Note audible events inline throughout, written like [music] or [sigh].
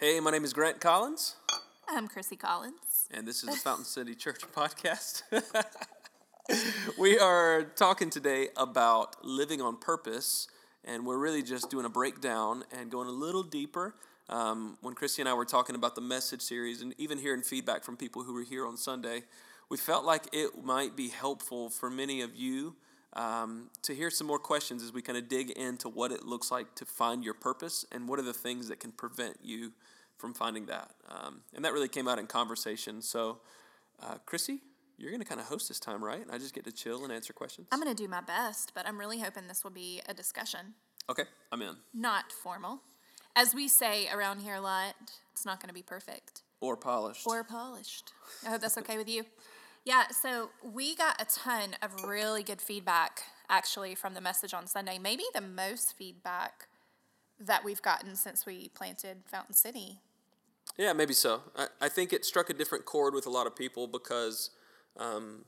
Hey, my name is Grant Collins, I'm Chrissy Collins. and this is the Fountain City Church [laughs] podcast. [laughs] we are talking today about living on purpose, and we're really just doing a breakdown and going a little deeper. Um, when Chrissy and I were talking about the message series, and even hearing feedback from people who were here on Sunday, we felt like it might be helpful for many of you um, to hear some more questions as we kind of dig into what it looks like to find your purpose and what are the things that can prevent you from finding that. Um, and that really came out in conversation. So, uh, Chrissy, you're going to kind of host this time, right? I just get to chill and answer questions. I'm going to do my best, but I'm really hoping this will be a discussion, okay, I'm in. not formal. As we say around here a lot, it's not going to be perfect Or polished. or polished. I hope that's okay with you. [laughs] Yeah, so we got a ton of really good feedback actually from the message on Sunday. Maybe the most feedback that we've gotten since we planted Fountain City. Yeah, maybe so. I, I think it struck a different chord with a lot of people because, um,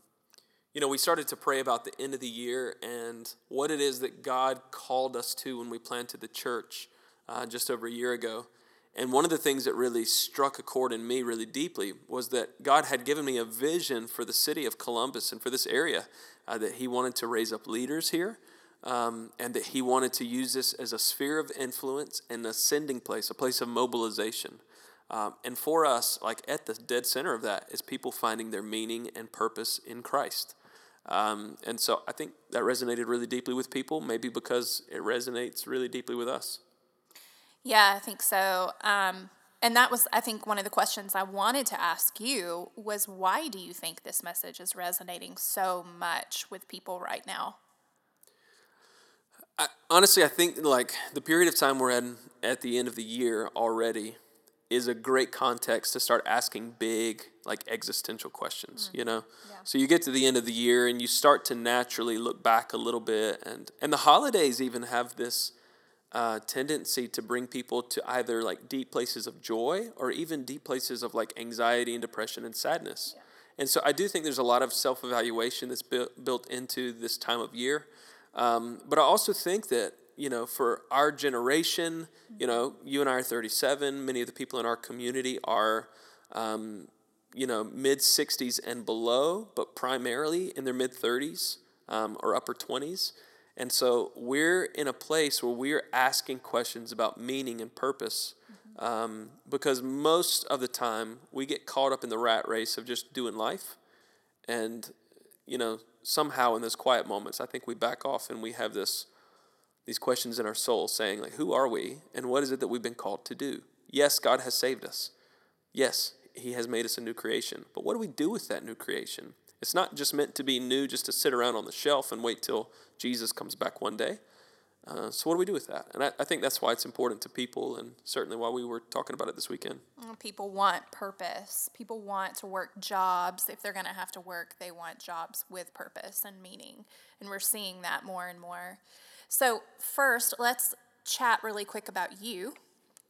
you know, we started to pray about the end of the year and what it is that God called us to when we planted the church uh, just over a year ago. And one of the things that really struck a chord in me really deeply was that God had given me a vision for the city of Columbus and for this area, uh, that He wanted to raise up leaders here. Um, and that he wanted to use this as a sphere of influence and a sending place, a place of mobilization. Um, and for us, like at the dead center of that is people finding their meaning and purpose in Christ. Um, and so I think that resonated really deeply with people, maybe because it resonates really deeply with us. Yeah, I think so. Um, and that was, I think, one of the questions I wanted to ask you was why do you think this message is resonating so much with people right now? I, honestly, I think like the period of time we're in at the end of the year already is a great context to start asking big, like existential questions. You know, so you get to the end of the year and you start to naturally look back a little bit, and and the holidays even have this uh, tendency to bring people to either like deep places of joy or even deep places of like anxiety and depression and sadness. And so I do think there's a lot of self evaluation that's built built into this time of year. Um, but I also think that, you know, for our generation, you know, you and I are 37, many of the people in our community are, um, you know, mid 60s and below, but primarily in their mid 30s um, or upper 20s. And so we're in a place where we're asking questions about meaning and purpose um, because most of the time we get caught up in the rat race of just doing life. And, you know, somehow in those quiet moments, I think we back off and we have this these questions in our soul saying like who are we and what is it that we've been called to do? Yes, God has saved us. Yes, he has made us a new creation. But what do we do with that new creation? It's not just meant to be new just to sit around on the shelf and wait till Jesus comes back one day. Uh, so what do we do with that? And I, I think that's why it's important to people and certainly why we were talking about it this weekend. People want purpose. People want to work jobs. If they're going to have to work, they want jobs with purpose and meaning. And we're seeing that more and more. So, first, let's chat really quick about you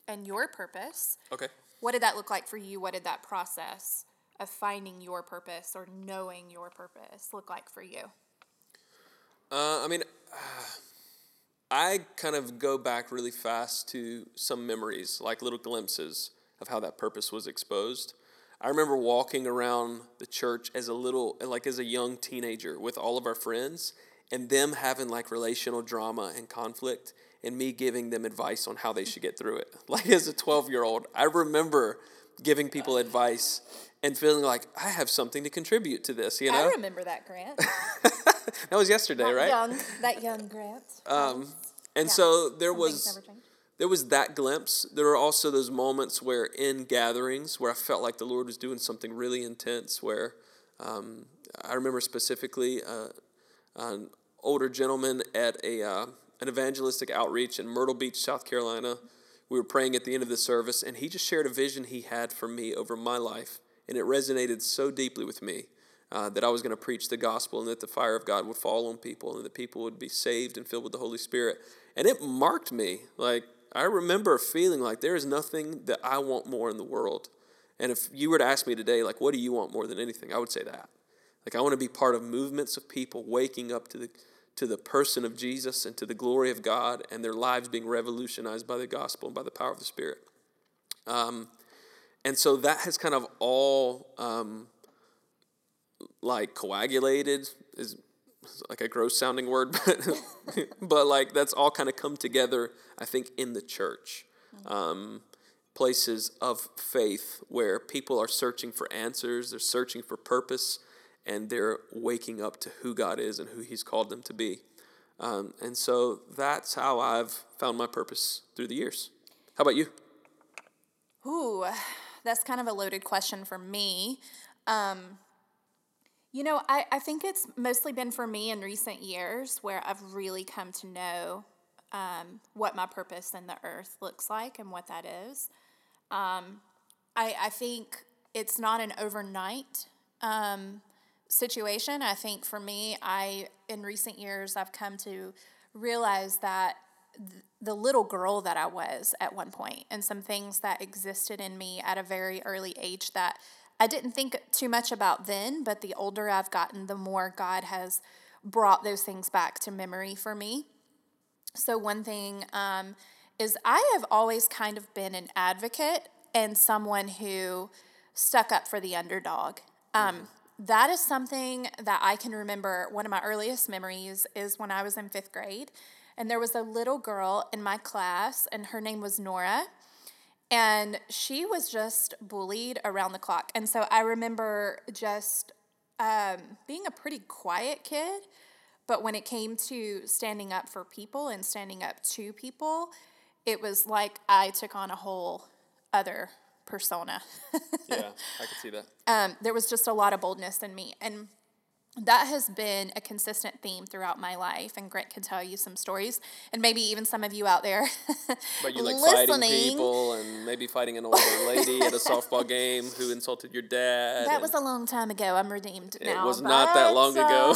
and your purpose. Okay. What did that look like for you? What did that process of finding your purpose or knowing your purpose look like for you? Uh, I mean, [sighs] I kind of go back really fast to some memories, like little glimpses of how that purpose was exposed. I remember walking around the church as a little, like as a young teenager with all of our friends, and them having like relational drama and conflict, and me giving them advice on how they should get through it. [laughs] Like as a 12 year old, I remember giving people advice and feeling like I have something to contribute to this, you know? I remember that, Grant. [laughs] that was yesterday, That right? Young, that young Grant. Um, and Yeah. so there Some was there was that glimpse. There were also those moments where in gatherings where I felt like the Lord was doing something really intense. Where um, I remember specifically uh, an older gentleman at a uh, an evangelistic outreach in Myrtle Beach, South Carolina. We were praying at the end of the service, and he just shared a vision he had for me over my life, and it resonated so deeply with me uh, that I was going to preach the gospel and that the fire of God would fall on people and that people would be saved and filled with the Holy Spirit. And it marked me. Like, I remember feeling like there is nothing that I want more in the world. And if you were to ask me today, like, what do you want more than anything? I would say that. Like, I want to be part of movements of people waking up to the to the person of Jesus and to the glory of God and their lives being revolutionized by the gospel and by the power of the Spirit. Um, and so that has kind of all um, like coagulated is like a gross sounding word, [laughs] but but like that's all kind of come together. I think in the church, um, places of faith where people are searching for answers, they're searching for purpose, and they're waking up to who God is and who He's called them to be. Um, and so that's how I've found my purpose through the years. How about you? Ooh, that's kind of a loaded question for me. Um, you know, I, I think it's mostly been for me in recent years where I've really come to know um, what my purpose in the earth looks like and what that is. Um, I, I think it's not an overnight um, situation. I think for me, I in recent years I've come to realize that th- the little girl that I was at one point and some things that existed in me at a very early age that I didn't think too much about then, but the older I've gotten, the more God has brought those things back to memory for me. So, one thing um, is I have always kind of been an advocate and someone who stuck up for the underdog. Um, that is something that I can remember. One of my earliest memories is when I was in fifth grade, and there was a little girl in my class, and her name was Nora. And she was just bullied around the clock. And so I remember just um, being a pretty quiet kid, but when it came to standing up for people and standing up to people, it was like I took on a whole other persona. [laughs] Yeah, I can see that. um, there was just a lot of boldness in me. And that has been a consistent theme throughout my life. And Grant can tell you some stories, and maybe even some of you out there [laughs] But you like fighting people and maybe fighting an older lady at a softball game who insulted your dad. That was a long time ago. I'm redeemed it now. It was not that long uh, ago.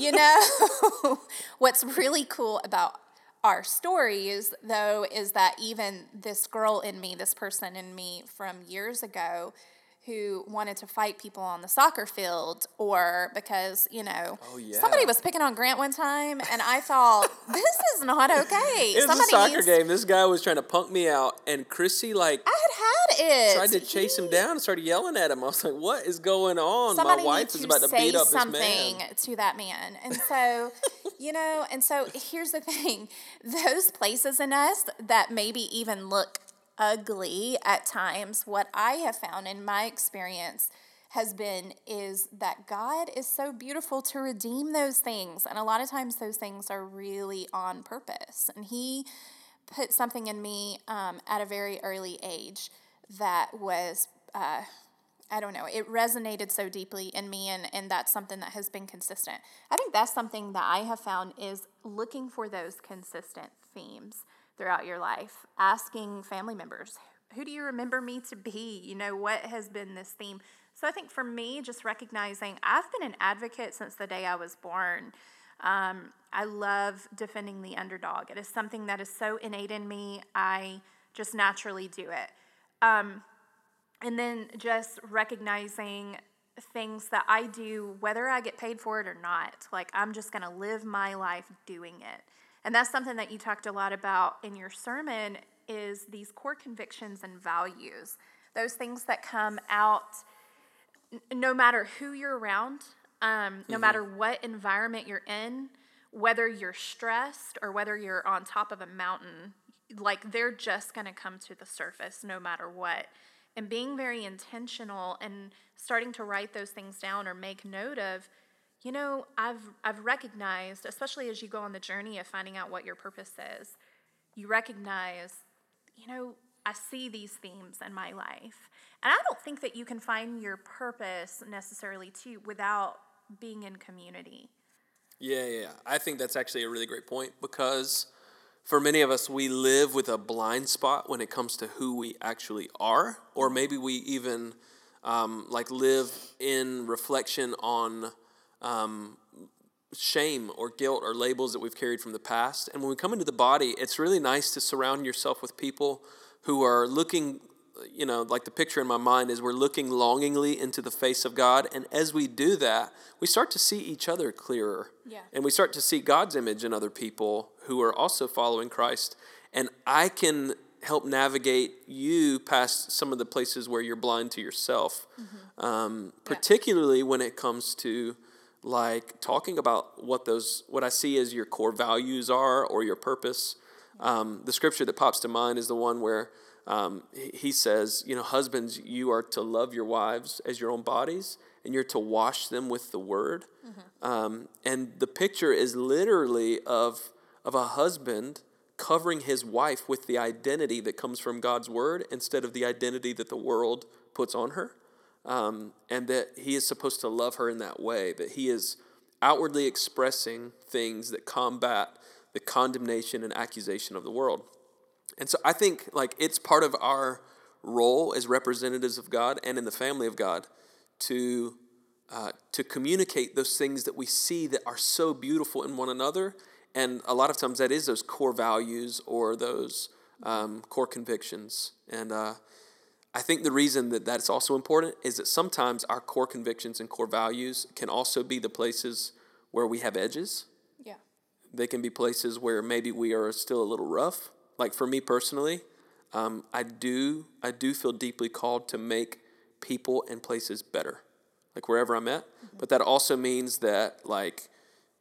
you know, [laughs] what's really cool about our stories, though, is that even this girl in me, this person in me from years ago, who wanted to fight people on the soccer field, or because, you know, Oh, yeah. somebody was picking on Grant one time, and I thought, this is not [laughs] okay. It was somebody a soccer needs- game. This guy was trying to punk me out, and Chrissy like I had had it. tried to chase him down and started yelling at him. I was like, "What is going on? somebody My wife is about to say beat up this something man." to that man and so you know and so here's the thing [laughs] those places in us that maybe even look ugly at times what i have found in my experience has been is that god is so beautiful to redeem those things and a lot of times those things are really on purpose and he put something in me um, at a very early age that was uh, I don't know, it resonated so deeply in me, and, and that's something that has been consistent. I think that's something that I have found is looking for those consistent themes throughout your life, asking family members, who do you remember me to be? You know, what has been this theme? So I think for me, just recognizing I've been an advocate since the day I was born. Um, I love defending the underdog. It is something that is so innate in me. I just naturally do it. Um, and then just recognizing things that I do, whether I get paid for it or not. Like, I'm just going to live my life doing it. And that's something that you talked a lot about in your sermon is these core convictions and values. Those things that come out n- no matter who you're around, um, no matter what environment you're in, whether you're stressed or whether you're on top of a mountain, like they're just going to come to the surface no matter what. And being very intentional and starting to write those things down or make note of, you know, I've I've recognized, especially as you go on the journey of finding out what your purpose is, you recognize, you know, I see these themes in my life. And I don't think that you can find your purpose necessarily too without being in community. Yeah, yeah. I think that's actually a really great point because for many of us, we live with a blind spot when it comes to who we actually are, or maybe we even um, like live in reflection on um, shame or guilt or labels that we've carried from the past. And when we come into the body, it's really nice to surround yourself with people who are looking, you know, like the picture in my mind is we're looking longingly into the face of God. And as we do that, we start to see each other clearer. Yeah. And we start to see God's image in other people who are also following Christ. And I can help navigate you past some of the places where you're blind to yourself. Mm-hmm. Um, particularly yeah. when it comes to like talking about what those what I see as your core values are or your purpose. Um, the scripture that pops to mind is the one where um, he says, you know, husbands, you are to love your wives as your own bodies, and you're to wash them with the word. Mm-hmm. Um, and the picture is literally of of a husband covering his wife with the identity that comes from God's word instead of the identity that the world puts on her. Um, and that he is supposed to love her in that way, that he is outwardly expressing things that combat the condemnation and accusation of the world. And so I think like it's part of our role as representatives of God and in the family of God to uh, to communicate those things that we see that are so beautiful in one another and a lot of times that is those core values or those um, core convictions. And uh, I think the reason that that's also important is that sometimes our core convictions and core values can also be the places where we have edges. Yeah. They can be places where maybe we are still a little rough. Like for me personally, um, I do I do feel deeply called to make people and places better, like wherever I'm at. Mm-hmm. But that also means that like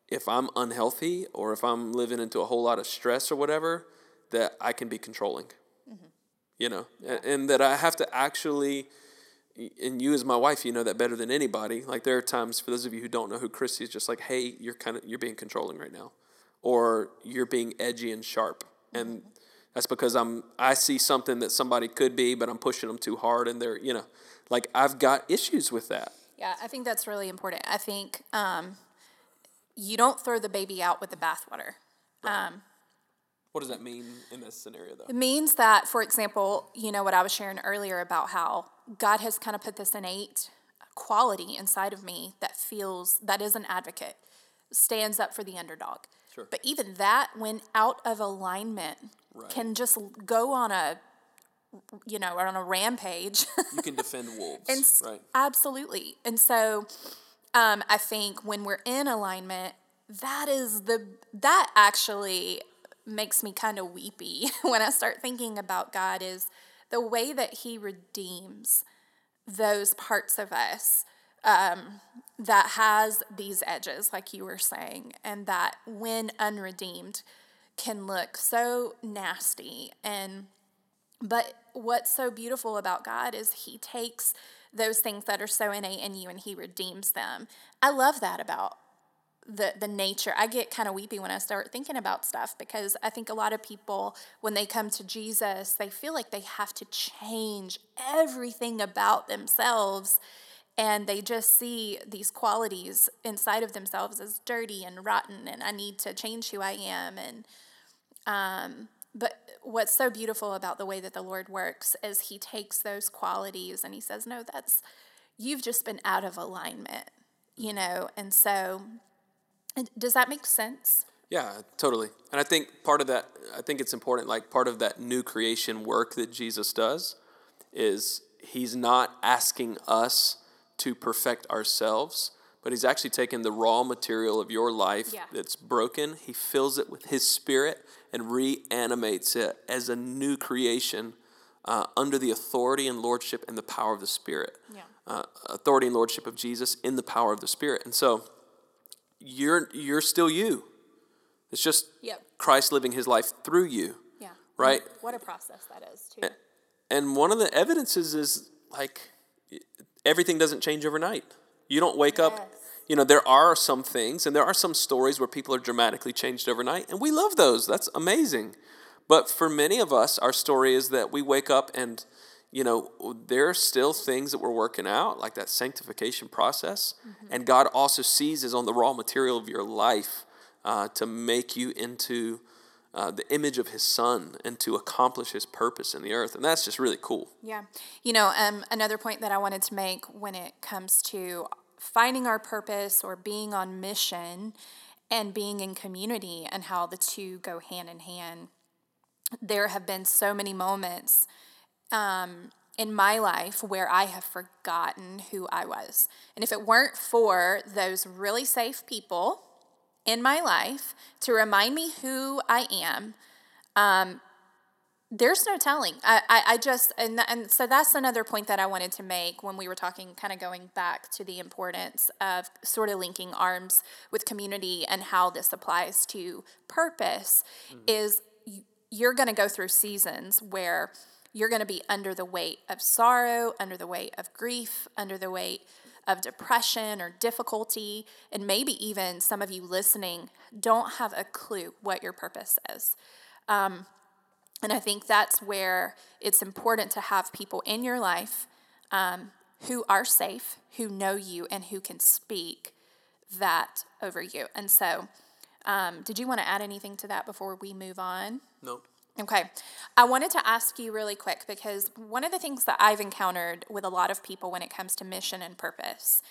if I'm unhealthy or if I'm living into a whole lot of stress or whatever, that I can be controlling. Mm-hmm. You know, yeah. and, that I have to actually, and you as my wife, you know that better than anybody. Like there are times for those of you who don't know who Christy is, just like, hey, you're kind of you're being controlling right now, or you're being edgy and sharp, mm-hmm. and that's because I'm I see something that somebody could be, but I'm pushing them too hard, and they're you know, like I've got issues with that. Yeah, I think that's really important. I think. Um, you don't throw the baby out with the bathwater. Right. Um, what does that mean in this scenario, though? It means that, for example, you know what I was sharing earlier about how God has kind of put this innate quality inside of me that feels that is an advocate, stands up for the underdog. Sure. But even that, when out of alignment, right. can just go on a you know, on a rampage. you can defend [laughs] wolves, and, right? Absolutely. And so um, I think when we're in alignment, that is the that actually makes me kind of weepy [laughs] when I start thinking about God is the way that He redeems those parts of us um, that has these edges, like you were saying, and that when unredeemed can look so nasty and but what's so beautiful about God is He takes those things that are so innate in you and he redeems them. I love that about the the nature. I get kind of weepy when I start thinking about stuff because I think a lot of people when they come to Jesus, they feel like they have to change everything about themselves and they just see these qualities inside of themselves as dirty and rotten and I need to change who I am and um but what's so beautiful about the way that the Lord works is he takes those qualities and he says, No, that's, you've just been out of alignment, you know? And so, does that make sense? Yeah, totally. And I think part of that, I think it's important, like part of that new creation work that Jesus does is he's not asking us to perfect ourselves, but he's actually taken the raw material of your life yeah. that's broken, he fills it with his spirit and reanimates it as a new creation uh, under the authority and lordship and the power of the Spirit. Yeah. Uh, authority and lordship of Jesus in the power of the Spirit. And so you're you're still you. It's just yep. Christ living his life through you. Yeah. Right? What a process that is, too. And, one of the evidences is like everything doesn't change overnight. You don't wake yes. up you know, there are some things and there are some stories where people are dramatically changed overnight, and we love those. That's amazing. But for many of us, our story is that we wake up and, you know, there are still things that we're working out, like that sanctification process. Mm-hmm. And God also seizes on the raw material of your life uh, to make you into uh, the image of his son and to accomplish his purpose in the earth. And that's just really cool. Yeah. You know, um, another point that I wanted to make when it comes to finding our purpose or being on mission and being in community and how the two go hand in hand. There have been so many moments um, in my life where I have forgotten who I was. And if it weren't for those really safe people in my life to remind me who I am, um, there's no telling. I, I, I just, and, and so that's another point that I wanted to make when we were talking, kind of going back to the importance of sort of linking arms with community and how this applies to purpose mm-hmm. is you're going to go through seasons where you're going to be under the weight of sorrow, under the weight of grief, under the weight of depression or difficulty. And maybe even some of you listening don't have a clue what your purpose is. Um, and I think that's where it's important to have people in your life um, who are safe, who know you, and who can speak that over you. And so, um, did you want to add anything to that before we move on? No. Okay. I wanted to ask you really quick because one of the things that I've encountered with a lot of people when it comes to mission and purpose,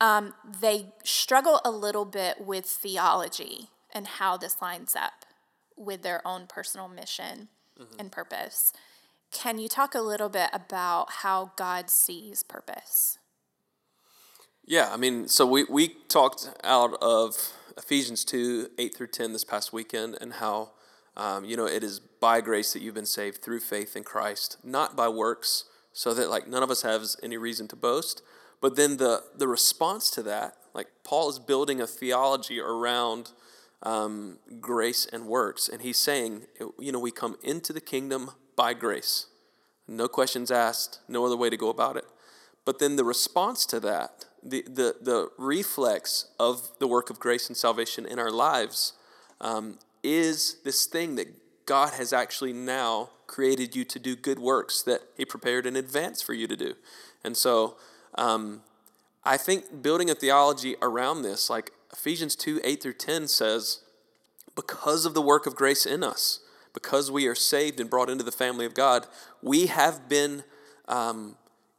um, they struggle a little bit with theology and how this lines up with their own personal mission mm-hmm. and purpose. Can you talk a little bit about how God sees purpose? Yeah, I mean, so we, we talked out of Ephesians 2 8 through 10 this past weekend and how, um, you know, it is by grace that you've been saved through faith in Christ, not by works, so that like none of us has any reason to boast. But then the, the response to that, like Paul is building a theology around um, grace and works. And he's saying, you know, we come into the kingdom by grace. No questions asked, no other way to go about it. But then the response to that, the, the, the reflex of the work of grace and salvation in our lives, um, is this thing that God has actually now created you to do good works that He prepared in advance for you to do. And so um, I think building a theology around this, like Ephesians 2 8 through 10 says, Because of the work of grace in us, because we are saved and brought into the family of God, we have been um,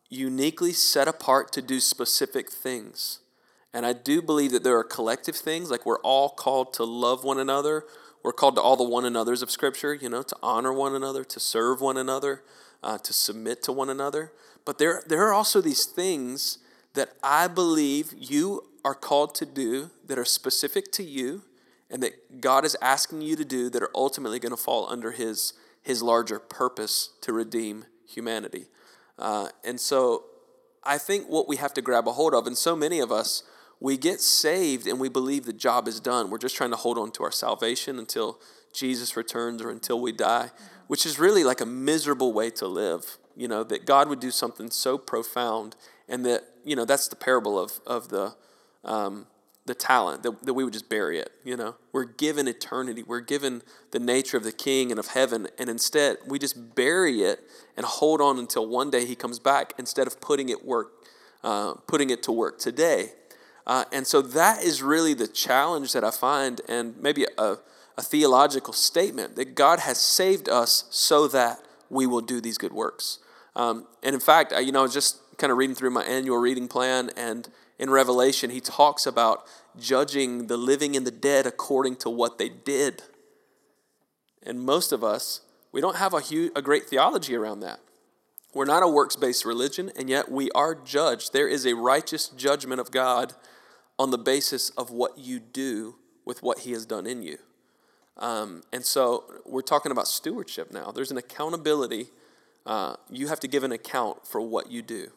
uniquely set apart to do specific things. And I do believe that there are collective things, like we're all called to love one another. We're called to all the one another's of Scripture, you know, to honor one another, to serve one another, uh, to submit to one another. But there, there are also these things that I believe you are called to do that are specific to you and that God is asking you to do that are ultimately going to fall under his, his larger purpose to redeem humanity. Uh, and so I think what we have to grab a hold of, and so many of us, we get saved and we believe the job is done. We're just trying to hold on to our salvation until Jesus returns or until we die, which is really like a miserable way to live. You know, that God would do something so profound and that, you know, that's the parable of, of the, um, the talent, that, that we would just bury it. You know, we're given eternity, we're given the nature of the King and of heaven, and instead we just bury it and hold on until one day He comes back instead of putting it work, uh, putting it to work today. Uh, and so that is really the challenge that I find, and maybe a, a theological statement that God has saved us so that we will do these good works. Um, and in fact, I, you know, just kind of reading through my annual reading plan, and in Revelation, he talks about judging the living and the dead according to what they did. And most of us, we don't have a, huge, a great theology around that. We're not a works based religion, and yet we are judged. There is a righteous judgment of God on the basis of what you do with what He has done in you. Um, and so we're talking about stewardship now. There's an accountability. Uh, you have to give an account for what you do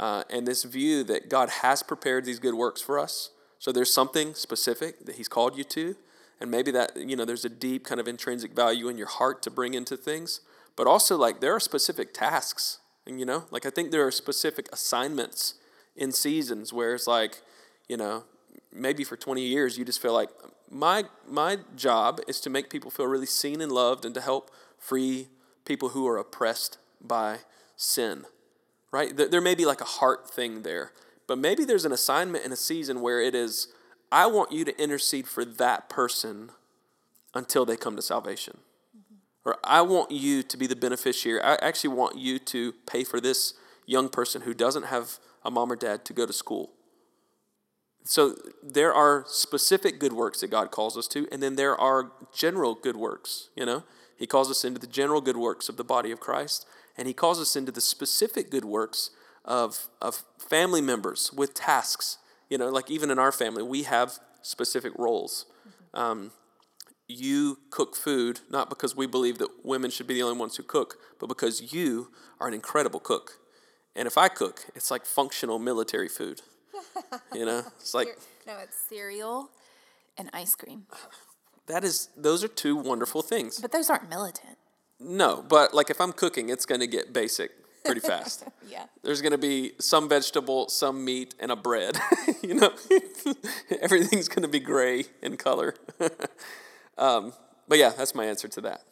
uh, and this view that God has prepared these good works for us. So there's something specific that He's called you to, and maybe that you know there's a deep kind of intrinsic value in your heart to bring into things. But also like there are specific tasks, and you know like I think there are specific assignments in seasons where it's like you know maybe for 20 years you just feel like my my job is to make people feel really seen and loved and to help free people who are oppressed by sin right? There may be like a heart thing there, but maybe there's an assignment in a season where it is, I want you to intercede for that person until they come to salvation. Mm-hmm. Or I want you to be the beneficiary. I actually want you to pay for this young person who doesn't have a mom or dad to go to school. So there are specific good works that God calls us to, and then there are general good works, you know? He calls us into the general good works of the body of Christ and he calls us into the specific good works of, of family members with tasks. You know, like even in our family, we have specific roles. Um, you cook food, not because we believe that women should be the only ones who cook, but because you are an incredible cook. And if I cook, it's like functional military food. [laughs] you know, it's like no, it's cereal and ice cream. that is those are two wonderful things. But those aren't militant. No, but like if I'm cooking, it's going to get basic pretty fast. [laughs] Yeah. There's going to be some vegetable, some meat, and a bread. [laughs] you know, everything's going to be gray in color. um, but yeah, that's my answer to that.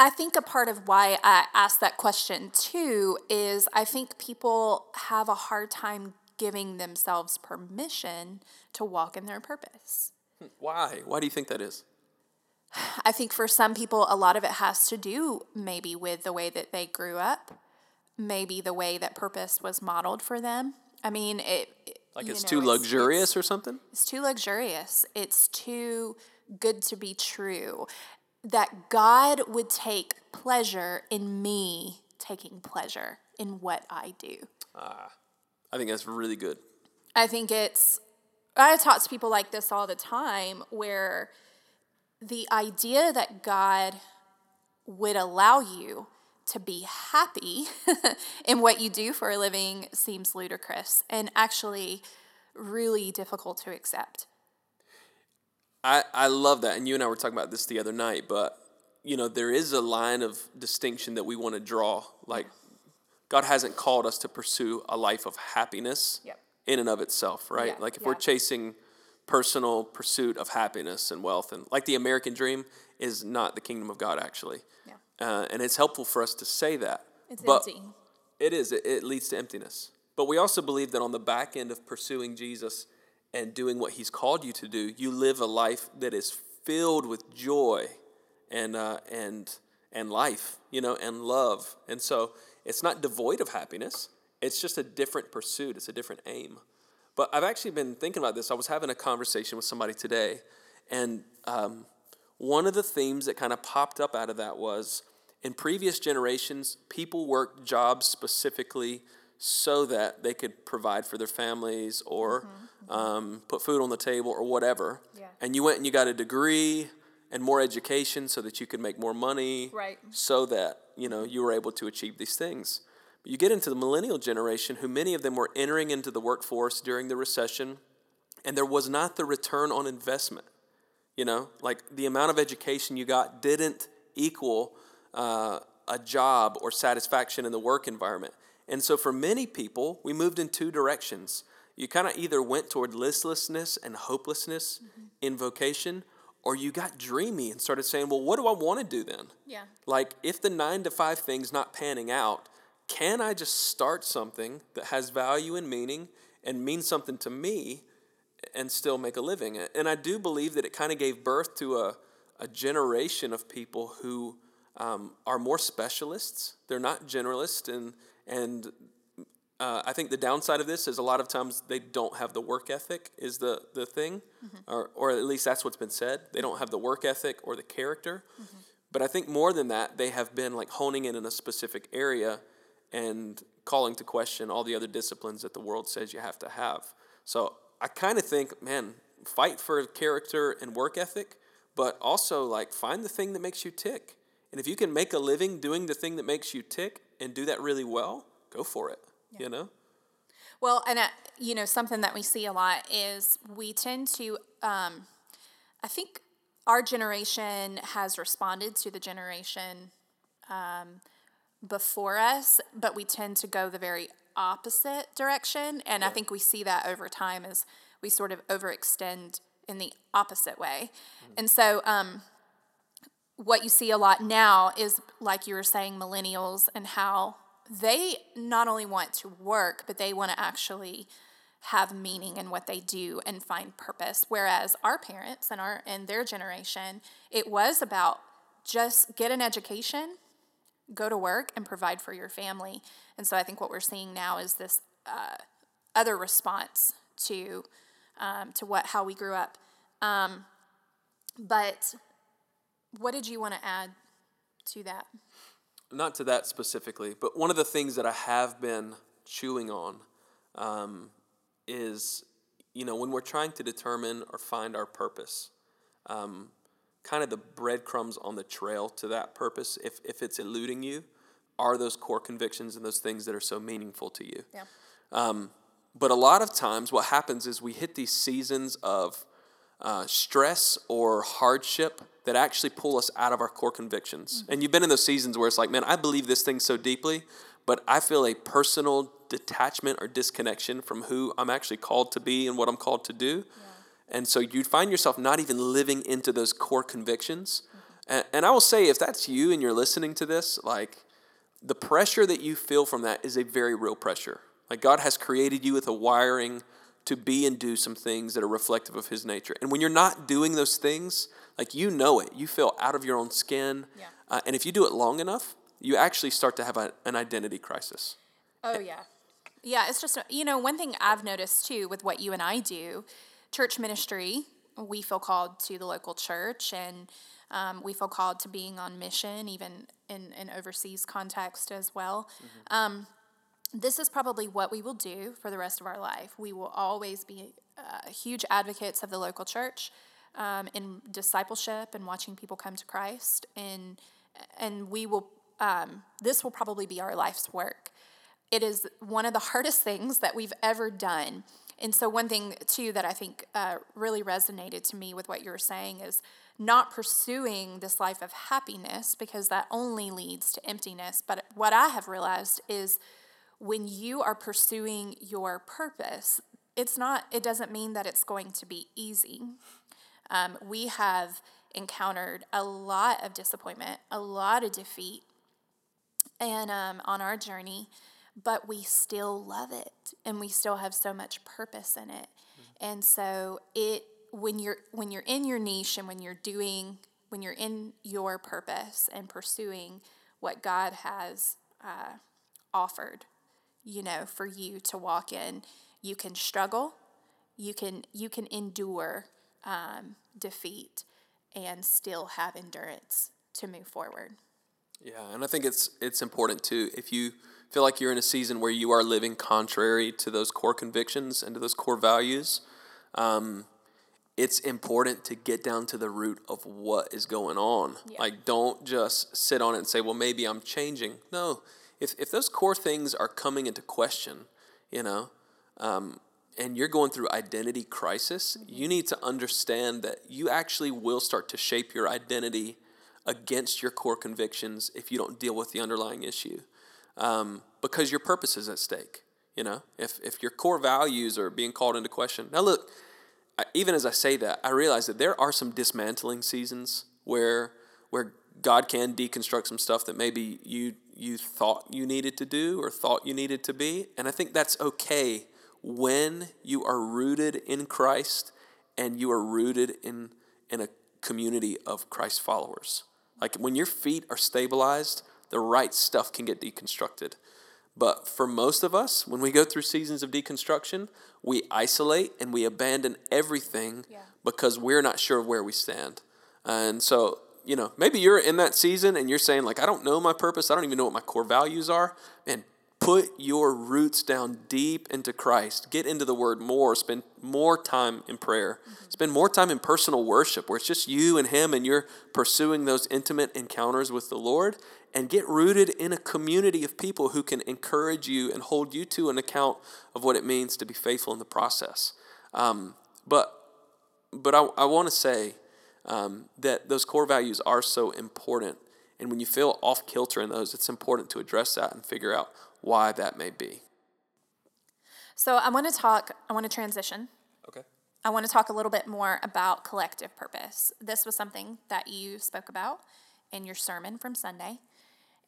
I think a part of why I asked that question too is I think people have a hard time giving themselves permission to walk in their purpose. Why? Why do you think that is? I think for some people, a lot of it has to do maybe with the way that they grew up, maybe the way that purpose was modeled for them. I mean, it. Like it's know, too luxurious it's, or something? It's too luxurious. It's too good to be true. That God would take pleasure in me taking pleasure in what I do. Ah, I think that's really good. I think it's, I talk to people like this all the time where the idea that God would allow you to be happy [laughs] in what you do for a living seems ludicrous and actually really difficult to accept. I, I love that. And you and I were talking about this the other night, but you know, there is a line of distinction that we want to draw. Like God hasn't called us to pursue a life of happiness yep. in and of itself, right? Yeah. Like if yeah. we're chasing personal pursuit of happiness and wealth. And like the American dream is not the kingdom of God, actually. Yeah. Uh, and it's helpful for us to say that. It's but empty. It is. It, it leads to emptiness. But we also believe that on the back end of pursuing Jesus and doing what He's called you to do, you live a life that is filled with joy and uh, and and life, you know, and love. And so it's not devoid of happiness. It's just a different pursuit. It's a different aim. But I've actually been thinking about this. I was having a conversation with somebody today, and um, one of the themes that kind of popped up out of that was in previous generations, people worked jobs specifically so that they could provide for their families or mm-hmm, mm-hmm. Um, put food on the table or whatever. Yeah. And you went and you got a degree and more education so that you could make more money. Right. So that, you know, you were able to achieve these things. But You get into the millennial generation, who many of them were entering into the workforce during the recession, and there was not the return on investment. You know, like the amount of education you got didn't equal uh, a job or satisfaction in the work environment. And so for many people, we moved in two directions. You kind of either went toward listlessness and hopelessness mm-hmm. in vocation, or you got dreamy and started saying, well, what do I want to do then? Yeah. Like, if the nine to five thing's not panning out, can I just start something that has value and meaning and means something to me and still make a living? And I do believe that it kind of gave birth to a, a generation of people who um, are more specialists. They're not generalists. And, and uh, I think the downside of this is a lot of times they don't have the work ethic, is the, the thing, mm-hmm. or, or at least that's what's been said. They don't have the work ethic or the character. Mm-hmm. But I think more than that, they have been like honing in in a specific area and calling to question all the other disciplines that the world says you have to have. So I kind of think, man, fight for character and work ethic, but also like find the thing that makes you tick. And if you can make a living doing the thing that makes you tick and do that really well, go for it. Yeah. You know? Well, and uh, you know, something that we see a lot is we tend to, um, I think our generation has responded to the generation um, before us, but we tend to go the very opposite direction. And yeah. I think we see that over time as we sort of overextend in the opposite way. Mm-hmm. And so, um, what you see a lot now is, like you were saying, millennials and how they not only want to work, but they want to actually have meaning in what they do and find purpose. Whereas our parents and our and their generation, it was about just get an education go to work and provide for your family. And so I think what we're seeing now is this uh, other response to um, to what how we grew up. Um, but what did you want to add to that? Not to that specifically, but one of the things that I have been chewing on um, is, you know, when we're trying to determine or find our purpose, um, kind of the breadcrumbs on the trail to that purpose, if, if it's eluding you, are those core convictions and those things that are so meaningful to you. Yeah. Um, but a lot of times, what happens is we hit these seasons of uh, stress or hardship that actually pull us out of our core convictions. Mm-hmm. And you've been in those seasons where it's like, man, I believe this thing so deeply, but I feel a personal detachment or disconnection from who I'm actually called to be and what I'm called to do. Yeah. And so you'd find yourself not even living into those core convictions. Mm-hmm. And, and I will say, if that's you and you're listening to this, like the pressure that you feel from that is a very real pressure. Like God has created you with a wiring to be and do some things that are reflective of his nature. And when you're not doing those things, like you know it, you feel out of your own skin. Yeah. Uh, and if you do it long enough, you actually start to have a, an identity crisis. Oh, yeah. Yeah, it's just, you know, one thing I've noticed too with what you and I do, church ministry, we feel called to the local church and um, we feel called to being on mission, even in an overseas context as well. Mm-hmm. Um, this is probably what we will do for the rest of our life. We will always be uh, huge advocates of the local church um, in discipleship and watching people come to Christ, and and we will. Um, this will probably be our life's work. It is one of the hardest things that we've ever done. And so, one thing too that I think uh, really resonated to me with what you were saying is not pursuing this life of happiness because that only leads to emptiness. But what I have realized is when you are pursuing your purpose, it's not, it doesn't mean that it's going to be easy. Um, we have encountered a lot of disappointment, a lot of defeat, and um, on our journey, but we still love it and we still have so much purpose in it. Mm-hmm. And so it when you're when you're in your niche and when you're doing when you're in your purpose and pursuing what God has uh, offered you know, for you to walk in. You can struggle, you can you can endure um, defeat, and still have endurance to move forward. Yeah, and I think it's it's important too. If you feel like you're in a season where you are living contrary to those core convictions and to those core values, um, it's important to get down to the root of what is going on. Yeah. Like, don't just sit on it and say, "Well, maybe I'm changing." No, if, if those core things are coming into question, you know, um, and you're going through identity crisis, mm-hmm. you need to understand that you actually will start to shape your identity against your core convictions if you don't deal with the underlying issue. Um, because your purpose is at stake. You know, if, if your core values are being called into question. Now, look, I, even as I say that, I realize that there are some dismantling seasons where where God can deconstruct some stuff that maybe you you thought you needed to do or thought you needed to be. And I think that's okay when you are rooted in Christ and you are rooted in, in a community of Christ followers. Like when your feet are stabilized, the right stuff can get deconstructed. But for most of us, when we go through seasons of deconstruction, we isolate and we abandon everything yeah. because we're not sure where we stand. And so you know, maybe you're in that season and you're saying, like, I don't know my purpose. I don't even know what my core values are. Man, put your roots down deep into Christ. Get into the Word more. Spend more time in prayer. Mm-hmm. Spend more time in personal worship where it's just you and Him and you're pursuing those intimate encounters with the Lord. And get rooted in a community of people who can encourage you and hold you to an account of what it means to be faithful in the process. Um, but but I, I want to say, um, that those core values are so important. And when you feel off kilter in those, it's important to address that and figure out why that may be. So I want to talk, I want to transition. Okay. I want to talk a little bit more about collective purpose. This was something that you spoke about in your sermon from Sunday.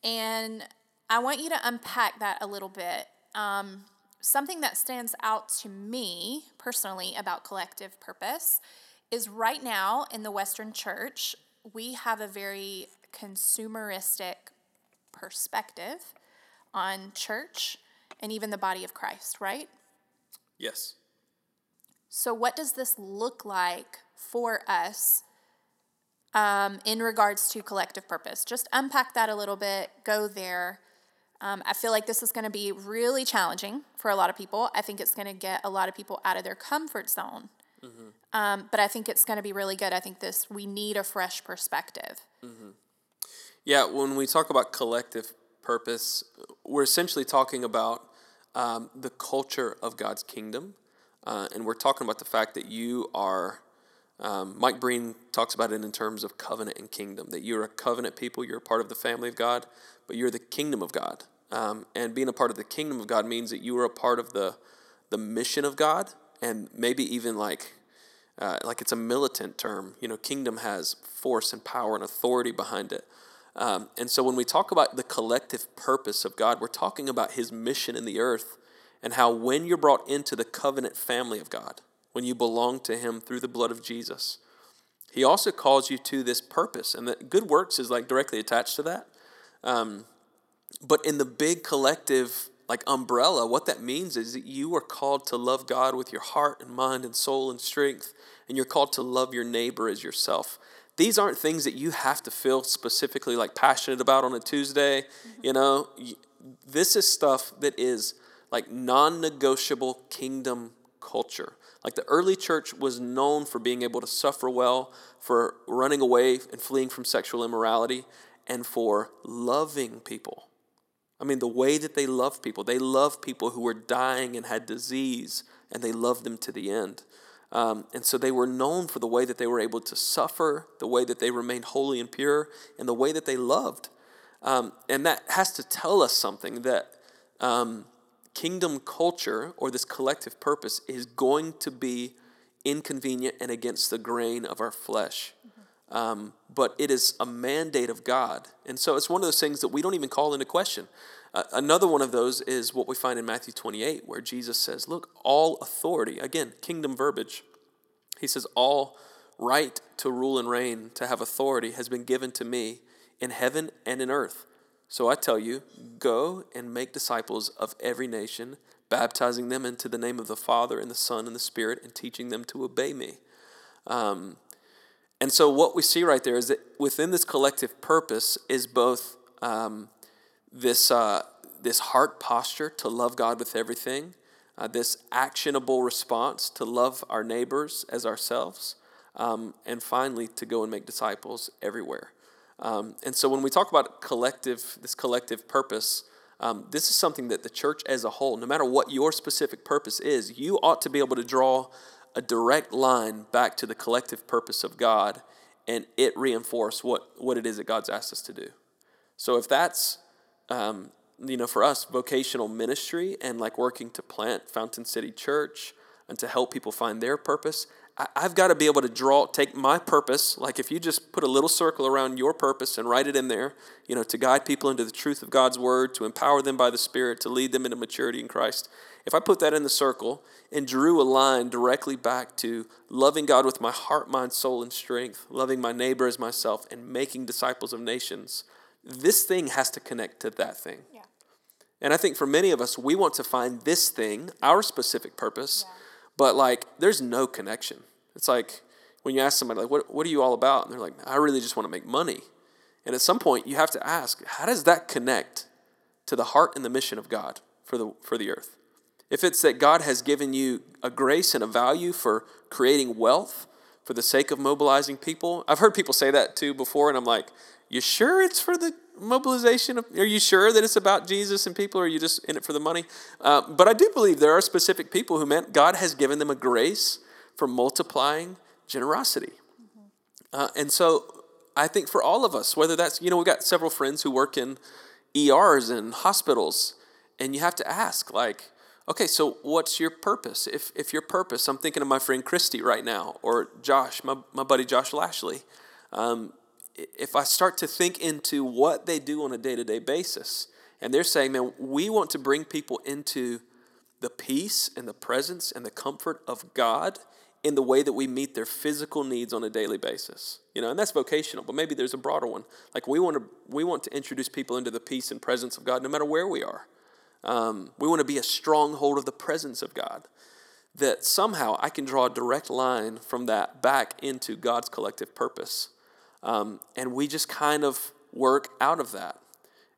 And I want you to unpack that a little bit. Um, something that stands out to me personally about collective purpose is right now in the Western church, we have a very consumeristic perspective on church and even the body of Christ, right? Yes. So, what does this look like for us um, in regards to collective purpose? Just unpack that a little bit, go there. Um, I feel like this is going to be really challenging for a lot of people. I think it's going to get a lot of people out of their comfort zone Mm-hmm. Um, but I think it's going to be really good. I think this we need a fresh perspective. Mm-hmm. Yeah, when we talk about collective purpose, we're essentially talking about um, the culture of God's kingdom, uh, and we're talking about the fact that you are. Um, Mike Breen talks about it in terms of covenant and kingdom. That you're a covenant people, you're a part of the family of God, but you're the kingdom of God. Um, and being a part of the kingdom of God means that you are a part of the the mission of God, and maybe even like uh, like it's a militant term. You know, kingdom has force and power and authority behind it. Um, and so when we talk about the collective purpose of God, we're talking about His mission in the earth, and how when you're brought into the covenant family of God, when you belong to Him through the blood of Jesus, He also calls you to this purpose, and that good works is like directly attached to that. Um, but in the big collective like umbrella, what that means is that you are called to love God with your heart and mind and soul and strength, and you're called to love your neighbor as yourself. These aren't things that you have to feel specifically like passionate about on a Tuesday. Mm-hmm. You know, this is stuff that is like non negotiable kingdom culture. Like the early church was known for being able to suffer well, for running away and fleeing from sexual immorality, and for loving people I mean, the way that they love people, they love people who were dying and had disease, and they loved them to the end. Um, and so they were known for the way that they were able to suffer, the way that they remained holy and pure, and the way that they loved. Um, and that has to tell us something that um, kingdom culture or this collective purpose is going to be inconvenient and against the grain of our flesh. Um, but it is a mandate of God. And so it's one of those things that we don't even call into question. Another one of those is what we find in Matthew 28, where Jesus says, Look, all authority, again, kingdom verbiage. He says, All right to rule and reign, to have authority, has been given to me in heaven and in earth. So I tell you, go and make disciples of every nation, baptizing them into the name of the Father and the Son and the Spirit, and teaching them to obey me. Um, and so, what we see right there is that within this collective purpose is both um, this, uh, this heart posture to love God with everything, uh, this actionable response to love our neighbors as ourselves, um, and finally to go and make disciples everywhere. Um, and so, when we talk about collective, this collective purpose, um, this is something that the church as a whole, no matter what your specific purpose is, you ought to be able to draw a direct line back to the collective purpose of God and it reinforce what, what it is that God's asked us to do. So if that's, um, you know, for us, vocational ministry and like working to plant Fountain City Church and to help people find their purpose, I've got to be able to draw, take my purpose. Like if you just put a little circle around your purpose and write it in there, you know, to guide people into the truth of God's word, to empower them by the Spirit, to lead them into maturity in Christ. If I put that in the circle and drew a line directly back to loving God with my heart, mind, soul, and strength, loving my neighbor as myself, and making disciples of nations, this thing has to connect to that thing. Yeah. And I think for many of us, we want to find this thing, our specific purpose, yeah. but like there's no connection. It's like when you ask somebody, like, what, what are you all about? And they're like, I really just want to make money. And at some point, you have to ask, how does that connect to the heart and the mission of God for the, for the earth? If it's that God has given you a grace and a value for creating wealth for the sake of mobilizing people, I've heard people say that too before, and I'm like, you sure it's for the mobilization? Of, are you sure that it's about Jesus and people, or are you just in it for the money? Uh, but I do believe there are specific people who meant God has given them a grace for multiplying generosity. Mm-hmm. Uh, and so I think for all of us, whether that's, you know, we've got several friends who work in ERs and hospitals, and you have to ask, like, okay, so what's your purpose? If, if your purpose, I'm thinking of my friend Christy right now, or Josh, my, my buddy Josh Lashley. Um, if I start to think into what they do on a day to day basis, and they're saying, man, we want to bring people into the peace and the presence and the comfort of God in the way that we meet their physical needs on a daily basis. You know, and that's vocational, but maybe there's a broader one. Like we want to we want to introduce people into the peace and presence of God no matter where we are. Um, we want to be a stronghold of the presence of God. That somehow I can draw a direct line from that back into God's collective purpose. Um, and we just kind of work out of that.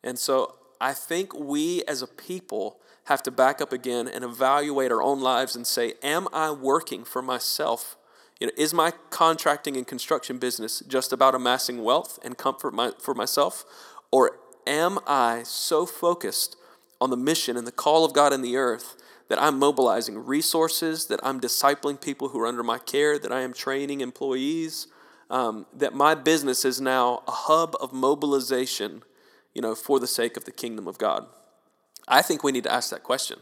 And so I think we as a people have to back up again and evaluate our own lives and say, Am I working for myself? You know, is my contracting and construction business just about amassing wealth and comfort my, for myself? Or am I so focused on the mission and the call of God in the earth that I'm mobilizing resources, that I'm discipling people who are under my care, that I am training employees, um, that my business is now a hub of mobilization, you know, for the sake of the kingdom of God? I think we need to ask that question.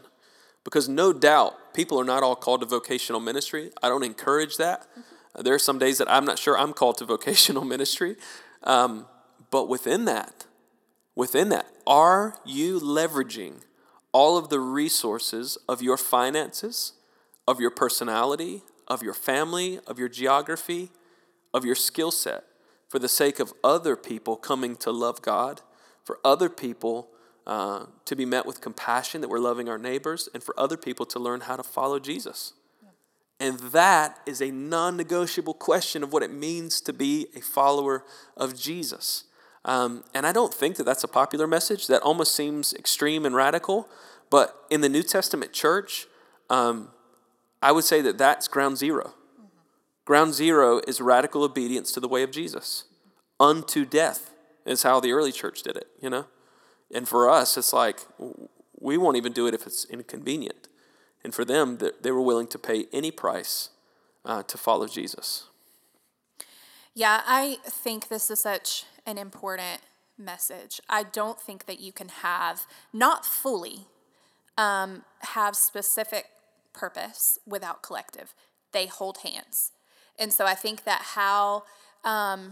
Because no doubt, people are not all called to vocational ministry. I don't encourage that. Mm-hmm. There are some days that I'm not sure I'm called to vocational [laughs] ministry. Um, but within that, within that, are you leveraging all of the resources of your finances, of your personality, of your family, of your geography, of your skill set for the sake of other people coming to love God, for other people uh, to be met with compassion that we're loving our neighbors, and for other people to learn how to follow Jesus. And that is a non negotiable question of what it means to be a follower of Jesus. Um, and I don't think that that's a popular message. That almost seems extreme and radical. But in the New Testament church, um, I would say that that's ground 0 mm-hmm. Ground zero is radical obedience to the way of Jesus. Unto death is how the early church did it, you know? And for us, it's like we won't even do it if it's inconvenient. And for them, they were willing to pay any price uh, to follow Jesus. Yeah, I think this is such an important message. I don't think that you can have, not fully, um, have specific purpose without collective. They hold hands. And so I think that how um,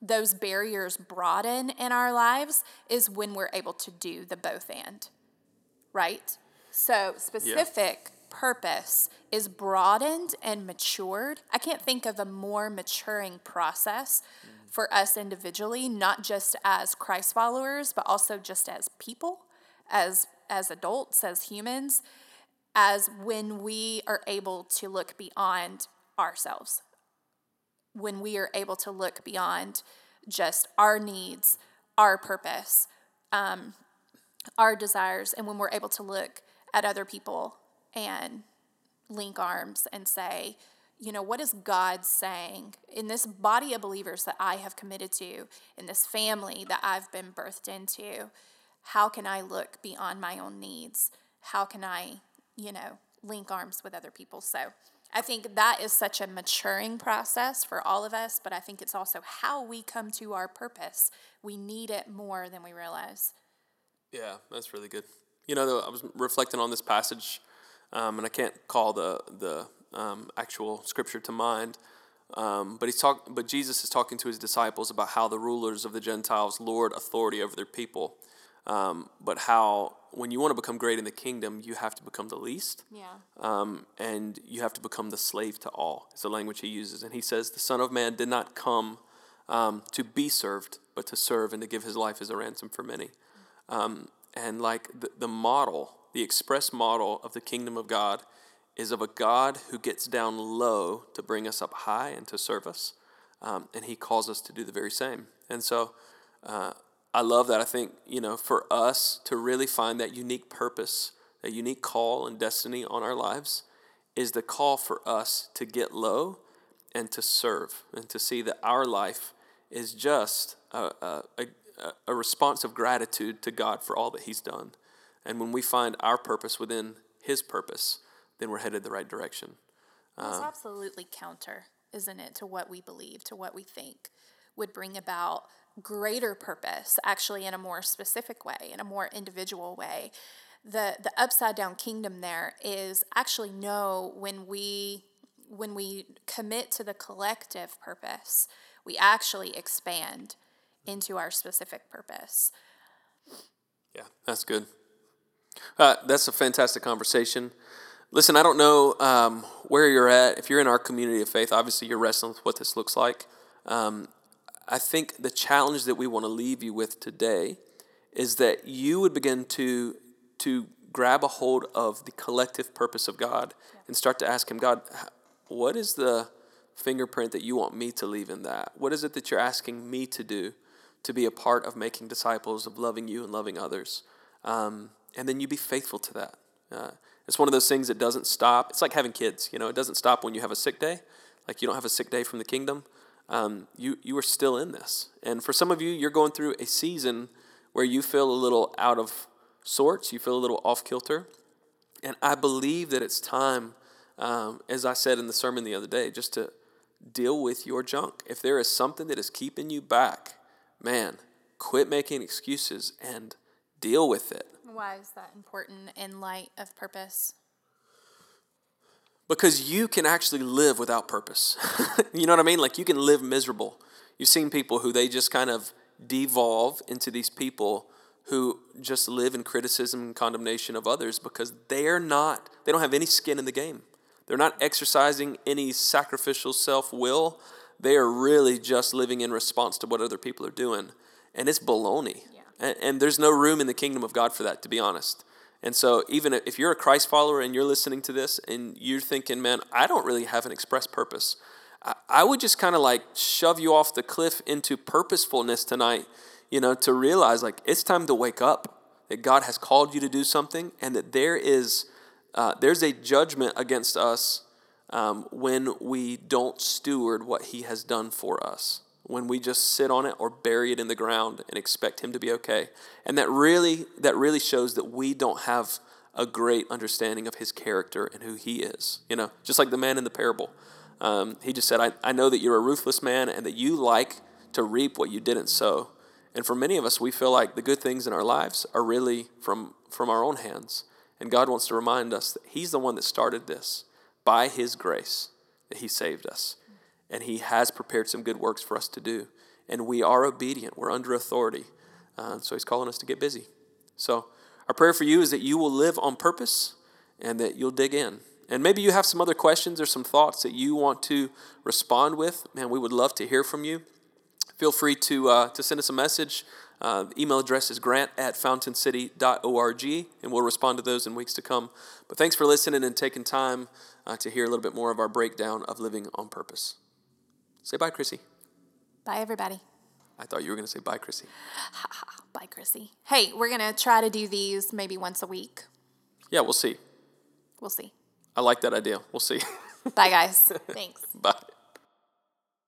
those barriers broaden in our lives is when we're able to do the both and, right? So specific yeah. purpose is broadened and matured. I can't think of a more maturing process mm. for us individually, not just as Christ followers, but also just as people, as as adults, as humans, as when we are able to look beyond ourselves when we are able to look beyond just our needs, our purpose, um, our desires, and when we're able to look at other people and link arms and say, you know, what is God saying in this body of believers that I have committed to, in this family that I've been birthed into? How can I look beyond my own needs? How can I, you know, link arms with other people? So, I think that is such a maturing process for all of us, but I think it's also how we come to our purpose. We need it more than we realize. Yeah, that's really good. You know, I was reflecting on this passage, um, and I can't call the the um, actual scripture to mind, um, but he's talk, but Jesus is talking to his disciples about how the rulers of the Gentiles lord authority over their people, um, but how when you want to become great in the kingdom, you have to become the least. Yeah. Um, and you have to become the slave to all. It's the language he uses. And he says, The Son of Man did not come um, to be served, but to serve and to give his life as a ransom for many. Um, and like the, the model, the express model of the kingdom of God is of a God who gets down low to bring us up high and to serve us. Um, and he calls us to do the very same. And so, uh, I love that. I think, you know, for us to really find that unique purpose, that unique call and destiny on our lives is the call for us to get low and to serve and to see that our life is just a, a, a, a response of gratitude to God for all that He's done. And when we find our purpose within His purpose, then we're headed the right direction. It's um, absolutely counter, isn't it, to what we believe, to what we think would bring about greater purpose, actually, in a more specific way, in a more individual way. The, the upside down kingdom there is actually know when we when we commit to the collective purpose, we actually expand into our specific purpose. Yeah, that's good. Uh, that's a fantastic conversation. Listen, I don't know um, where you're at. If you're in our community of faith, obviously you're wrestling with what this looks like. Um, I think the challenge that we want to leave you with today is that you would begin to to grab a hold of the collective purpose of God and start to ask him, God, what is the fingerprint that you want me to leave in that? What is it that you're asking me to do to be a part of making disciples, of loving you and loving others. Um, and then you be faithful to that. Uh, it's one of those things that doesn't stop. It's like having kids, you know, it doesn't stop when you have a sick day. Like you don't have a sick day from the kingdom. Um, you, you are still in this. And for some of you, you're going through a season where you feel a little out of sorts, you feel a little off kilter. And I believe that it's time, um, as I said in the sermon the other day, just to deal with your junk. If there is something that is keeping you back, man, quit making excuses and deal with it. Why is that important in light of purpose? Because you can actually live without purpose. [laughs] you know what I mean? Like you can live miserable. You've seen people who they just kind of devolve into these people who just live in criticism and condemnation of others because they're not, they don't have any skin in the game. They're not exercising any sacrificial self will. They are really just living in response to what other people are doing. And it's baloney. Yeah. And, and there's no room in the kingdom of God for that, to be honest. And so, even if you're a Christ follower and you're listening to this and you're thinking, man, I don't really have an express purpose, I, would just kind of like shove you off the cliff into purposefulness tonight, you know, to realize like it's time to wake up, that God has called you to do something and that there is uh, there's a judgment against us um, when we don't steward what He has done for us, when we just sit on it or bury it in the ground and expect Him to be okay. And that really, that really shows that we don't have a great understanding of His character and who He is. You know, just like the man in the parable. Um, he just said, I, I know that you're a ruthless man and that you like to reap what you didn't sow. And for many of us, we feel like the good things in our lives are really from, from our own hands. And God wants to remind us that He's the one that started this by His grace, that He saved us. And He has prepared some good works for us to do. And we are obedient, we're under authority. Uh, so He's calling us to get busy. So, our prayer for you is that you will live on purpose and that you'll dig in. And maybe you have some other questions or some thoughts that you want to respond with. Man, we would love to hear from you. Feel free to, uh, to send us a message. Uh, email address is grant at fountaincity.org, and we'll respond to those in weeks to come. But thanks for listening and taking time uh, to hear a little bit more of our breakdown of living on purpose. Say bye, Chrissy. Bye, everybody. I thought you were going to say bye, Chrissy. [laughs] bye, Chrissy. Hey, we're going to try to do these maybe once a week. Yeah, we'll see. We'll see. I like that idea. We'll see. [laughs] Bye, guys. [laughs] Thanks. Bye.